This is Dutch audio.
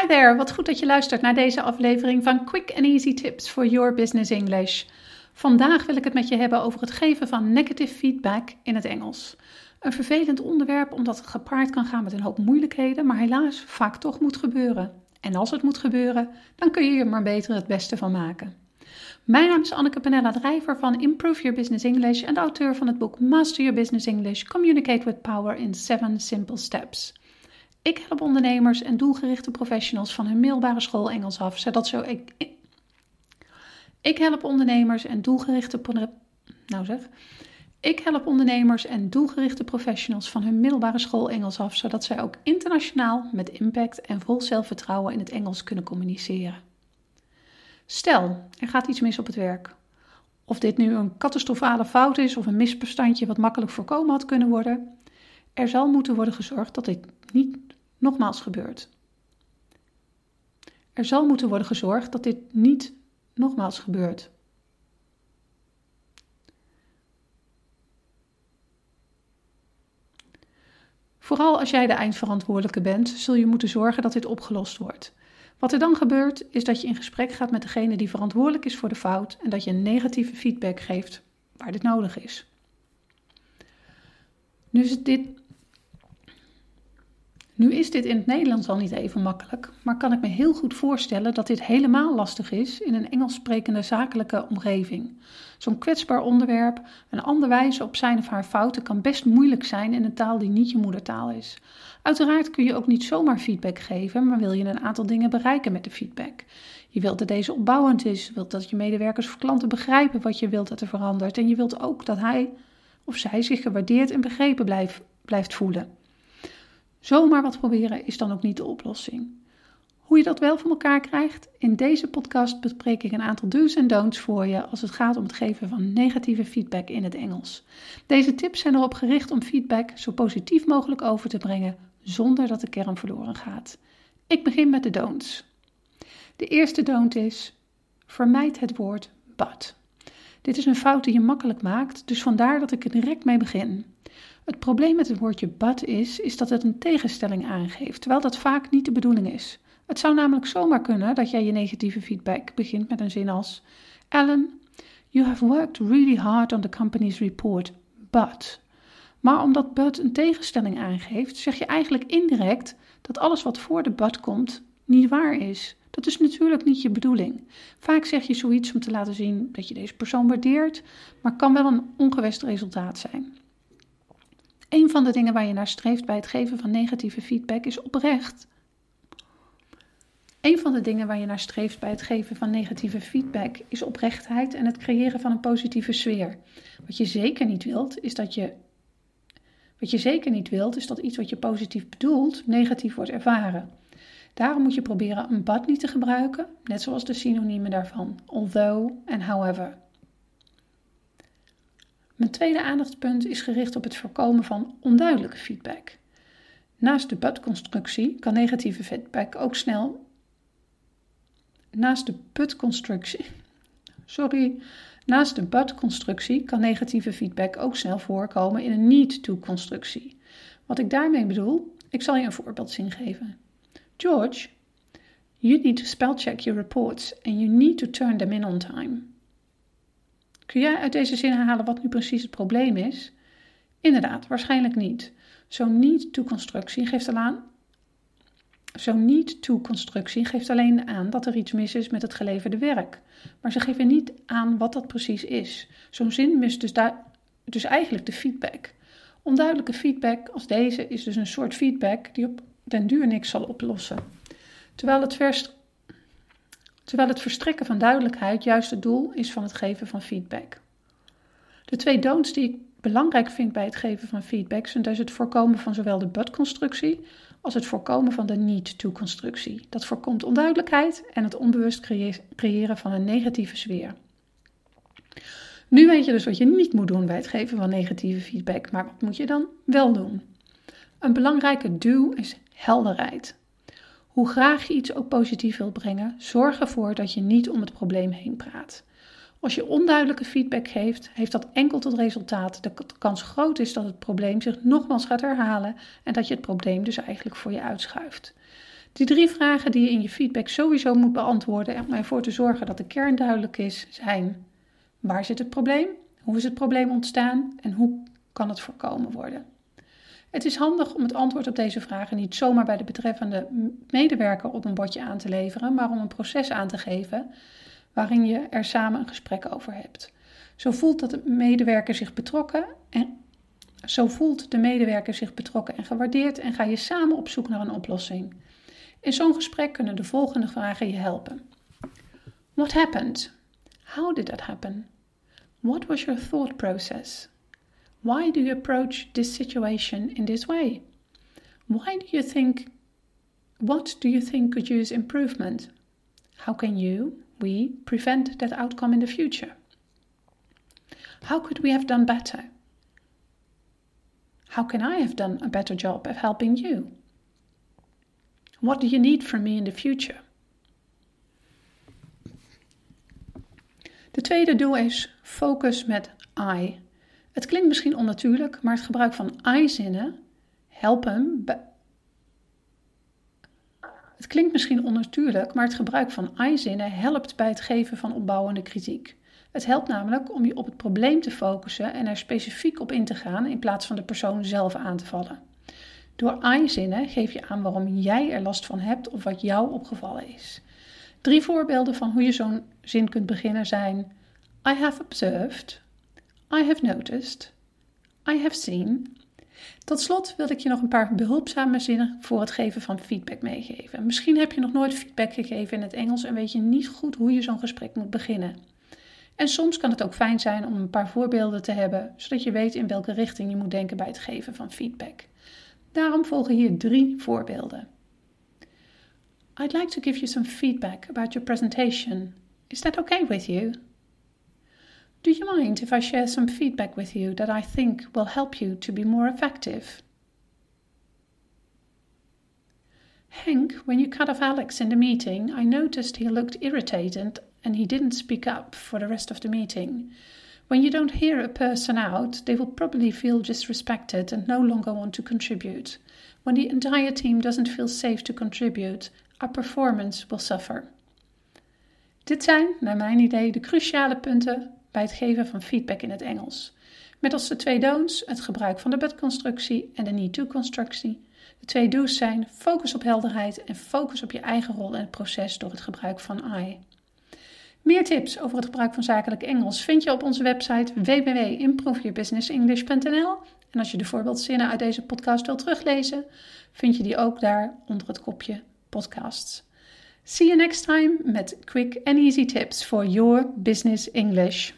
Hi there, wat goed dat je luistert naar deze aflevering van Quick and Easy Tips for Your Business English. Vandaag wil ik het met je hebben over het geven van negative feedback in het Engels. Een vervelend onderwerp omdat het gepaard kan gaan met een hoop moeilijkheden, maar helaas vaak toch moet gebeuren. En als het moet gebeuren, dan kun je er maar beter het beste van maken. Mijn naam is Anneke Panella Drijver van Improve Your Business English en de auteur van het boek Master Your Business English: Communicate with Power in 7 Simple Steps. Ik help ondernemers en doelgerichte professionals van hun middelbare school Engels af, zodat zo ik. Ik help ondernemers en doelgerichte. Nou zeg. Ik help ondernemers en doelgerichte professionals van hun middelbare school Engels af, zodat zij ook internationaal met impact en vol zelfvertrouwen in het Engels kunnen communiceren. Stel, er gaat iets mis op het werk. Of dit nu een catastrofale fout is of een misverstandje wat makkelijk voorkomen had kunnen worden, er zal moeten worden gezorgd dat dit niet nogmaals gebeurt. Er zal moeten worden gezorgd dat dit niet nogmaals gebeurt. Vooral als jij de eindverantwoordelijke bent, zul je moeten zorgen dat dit opgelost wordt. Wat er dan gebeurt, is dat je in gesprek gaat met degene die verantwoordelijk is voor de fout en dat je negatieve feedback geeft waar dit nodig is. Nu is dit nu is dit in het Nederlands al niet even makkelijk, maar kan ik me heel goed voorstellen dat dit helemaal lastig is in een Engels sprekende zakelijke omgeving. Zo'n kwetsbaar onderwerp, een ander wijzen op zijn of haar fouten kan best moeilijk zijn in een taal die niet je moedertaal is. Uiteraard kun je ook niet zomaar feedback geven, maar wil je een aantal dingen bereiken met de feedback. Je wilt dat deze opbouwend is, wilt dat je medewerkers of klanten begrijpen wat je wilt dat er verandert en je wilt ook dat hij of zij zich gewaardeerd en begrepen blijft, blijft voelen. Zomaar wat proberen is dan ook niet de oplossing. Hoe je dat wel voor elkaar krijgt? In deze podcast bespreek ik een aantal do's en don'ts voor je als het gaat om het geven van negatieve feedback in het Engels. Deze tips zijn erop gericht om feedback zo positief mogelijk over te brengen zonder dat de kern verloren gaat. Ik begin met de don'ts. De eerste don't is: vermijd het woord but. Dit is een fout die je makkelijk maakt, dus vandaar dat ik er direct mee begin. Het probleem met het woordje but is, is dat het een tegenstelling aangeeft, terwijl dat vaak niet de bedoeling is. Het zou namelijk zomaar kunnen dat jij je negatieve feedback begint met een zin als: Alan, you have worked really hard on the company's report, but. Maar omdat but een tegenstelling aangeeft, zeg je eigenlijk indirect dat alles wat voor de but komt niet waar is. Dat is natuurlijk niet je bedoeling. Vaak zeg je zoiets om te laten zien dat je deze persoon waardeert, maar kan wel een ongewest resultaat zijn. Een van de dingen waar je naar streeft bij het geven van negatieve feedback is oprecht. Een van de dingen waar je naar streeft bij het geven van negatieve feedback is oprechtheid en het creëren van een positieve sfeer. Wat je zeker niet wilt, is dat je. Wat je zeker niet wilt, is dat iets wat je positief bedoelt, negatief wordt ervaren. Daarom moet je proberen een but niet te gebruiken, net zoals de synoniemen daarvan, although en however. Mijn tweede aandachtspunt is gericht op het voorkomen van onduidelijke feedback. Naast de but-constructie kan negatieve feedback ook snel. Naast de but-constructie. Sorry. Naast de but-constructie kan negatieve feedback ook snel voorkomen in een need-to-constructie. Wat ik daarmee bedoel, ik zal je een voorbeeldzin geven. George, you need to spell check your reports and you need to turn them in on time. Kun jij uit deze zin halen wat nu precies het probleem is? Inderdaad, waarschijnlijk niet. Zo'n need-to-constructie geeft. Zo'n need-to-constructie geeft alleen aan dat er iets mis is met het geleverde werk. Maar ze geven niet aan wat dat precies is. Zo'n zin mist dus, dus eigenlijk de feedback. Onduidelijke feedback als deze is dus een soort feedback die op den duur niks zal oplossen. Terwijl het vers terwijl het verstrekken van duidelijkheid juist het doel is van het geven van feedback. De twee don'ts die ik belangrijk vind bij het geven van feedback zijn dus het voorkomen van zowel de but-constructie als het voorkomen van de need-to-constructie. Dat voorkomt onduidelijkheid en het onbewust creëren van een negatieve sfeer. Nu weet je dus wat je niet moet doen bij het geven van negatieve feedback, maar wat moet je dan wel doen? Een belangrijke do is helderheid. Hoe graag je iets ook positief wilt brengen, zorg ervoor dat je niet om het probleem heen praat. Als je onduidelijke feedback geeft, heeft dat enkel tot resultaat dat de kans groot is dat het probleem zich nogmaals gaat herhalen en dat je het probleem dus eigenlijk voor je uitschuift. Die drie vragen die je in je feedback sowieso moet beantwoorden om ervoor te zorgen dat de kern duidelijk is, zijn: waar zit het probleem? Hoe is het probleem ontstaan en hoe kan het voorkomen worden? Het is handig om het antwoord op deze vragen niet zomaar bij de betreffende medewerker op een bordje aan te leveren, maar om een proces aan te geven waarin je er samen een gesprek over hebt. Zo voelt dat de medewerker zich betrokken en zo voelt de medewerker zich betrokken en gewaardeerd en ga je samen op zoek naar een oplossing. In zo'n gesprek kunnen de volgende vragen je helpen. What happened? How did that happen? What was your thought process? Why do you approach this situation in this way? Why do you think what do you think could use improvement? How can you, we, prevent that outcome in the future? How could we have done better? How can I have done a better job of helping you? What do you need from me in the future? De tweede doel is focus met I. Het klinkt misschien onnatuurlijk, maar het gebruik van I-zinnen helpen. Het klinkt misschien onnatuurlijk, maar het gebruik van I-zinnen helpt bij het geven van opbouwende kritiek. Het helpt namelijk om je op het probleem te focussen en er specifiek op in te gaan in plaats van de persoon zelf aan te vallen. Door I-zinnen geef je aan waarom jij er last van hebt of wat jou opgevallen is. Drie voorbeelden van hoe je zo'n zin kunt beginnen zijn: I have observed, I have noticed, I have seen. Tot slot wil ik je nog een paar behulpzame zinnen voor het geven van feedback meegeven. Misschien heb je nog nooit feedback gegeven in het Engels en weet je niet goed hoe je zo'n gesprek moet beginnen. En soms kan het ook fijn zijn om een paar voorbeelden te hebben, zodat je weet in welke richting je moet denken bij het geven van feedback. Daarom volgen hier drie voorbeelden. I'd like to give you some feedback about your presentation. Is that okay with you? Do you mind if I share some feedback with you that I think will help you to be more effective? Hank, when you cut off Alex in the meeting, I noticed he looked irritated and he didn't speak up for the rest of the meeting. When you don't hear a person out, they will probably feel disrespected and no longer want to contribute. When the entire team doesn't feel safe to contribute, our performance will suffer. Dit zijn, naar mijn idee, de cruciale punten het geven van feedback in het Engels. Met als de twee don'ts het gebruik van de but-constructie en de need-to-constructie. De twee do's zijn focus op helderheid en focus op je eigen rol in het proces door het gebruik van I. Meer tips over het gebruik van zakelijk Engels vind je op onze website www.improveyourbusinessenglish.nl. En als je de voorbeeldzinnen uit deze podcast wilt teruglezen, vind je die ook daar onder het kopje podcasts. See you next time met quick and easy tips for your business English.